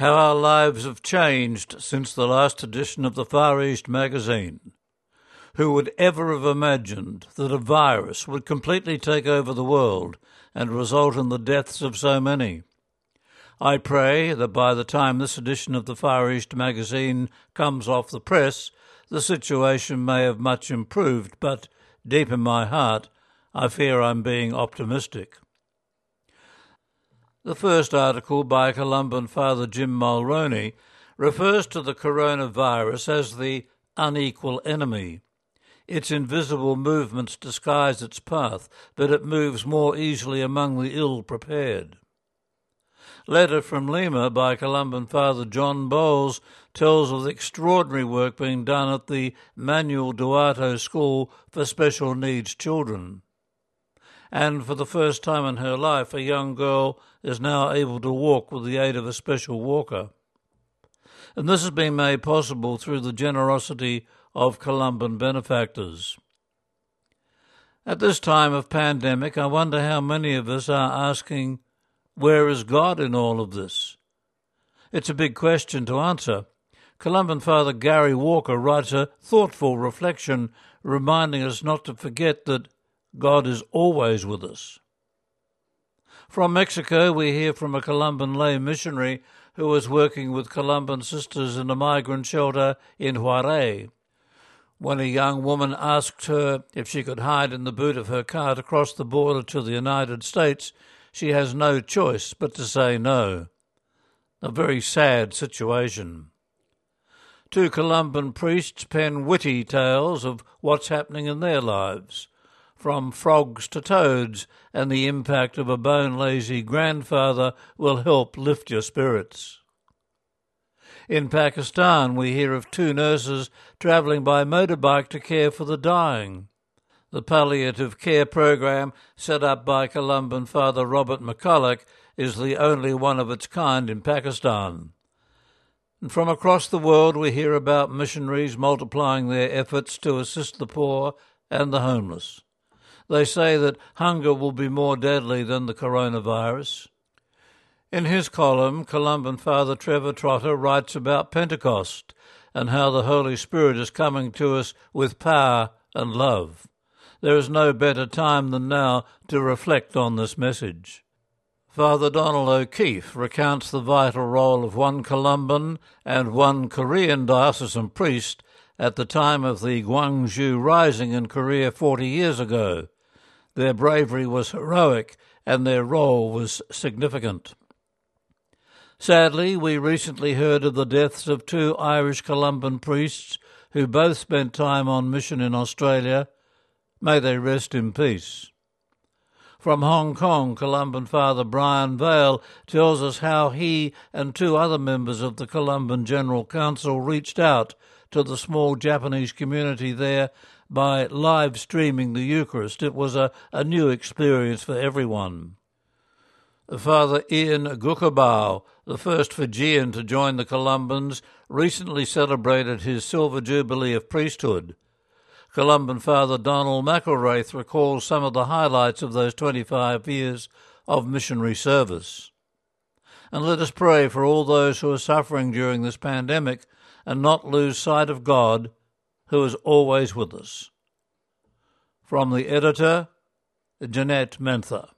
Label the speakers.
Speaker 1: how our lives have changed since the last edition of the Far East magazine. Who would ever have imagined that a virus would completely take over the world and result in the deaths of so many? I pray that by the time this edition of the Far East magazine comes off the press, the situation may have much improved, but deep in my heart, I fear I'm being optimistic. The first article by Columban Father Jim Mulroney refers to the coronavirus as the unequal enemy. Its invisible movements disguise its path, but it moves more easily among the ill prepared. Letter from Lima by Columban Father John Bowles tells of the extraordinary work being done at the Manuel Duarte School for Special Needs Children and for the first time in her life, a young girl is now able to walk with the aid of a special walker. And this has been made possible through the generosity of Columban benefactors. At this time of pandemic, I wonder how many of us are asking, Where is God in all of this? It's a big question to answer. Columban Father Gary Walker writes a thoughtful reflection reminding us not to forget that God is always with us. From Mexico, we hear from a Columban lay missionary who was working with Columban sisters in a migrant shelter in Juarez. When a young woman asked her if she could hide in the boot of her car to cross the border to the United States, she has no choice but to say no. A very sad situation. Two Columban priests pen witty tales of what's happening in their lives from frogs to toads, and the impact of a bone lazy grandfather will help lift your spirits. In Pakistan, we hear of two nurses travelling by motorbike to care for the dying. The palliative care program set up by Columban Father Robert McCulloch is the only one of its kind in Pakistan. And from across the world, we hear about missionaries multiplying their efforts to assist the poor and the homeless. They say that hunger will be more deadly than the coronavirus. In his column, Columban Father Trevor Trotter writes about Pentecost and how the Holy Spirit is coming to us with power and love. There is no better time than now to reflect on this message. Father Donald O'Keefe recounts the vital role of one Columban and one Korean diocesan priest at the time of the Gwangju Rising in Korea 40 years ago. Their bravery was heroic and their role was significant. Sadly, we recently heard of the deaths of two Irish Columban priests who both spent time on mission in Australia. May they rest in peace. From Hong Kong, Columban Father Brian Vale tells us how he and two other members of the Columban General Council reached out to the small Japanese community there by live streaming the Eucharist. It was a, a new experience for everyone. Father Ian Gukabau, the first Fijian to join the Columbans, recently celebrated his silver jubilee of priesthood. Columban Father Donald McIlraith recalls some of the highlights of those 25 years of missionary service. And let us pray for all those who are suffering during this pandemic and not lose sight of God who is always with us. From the editor, Jeanette Mentha.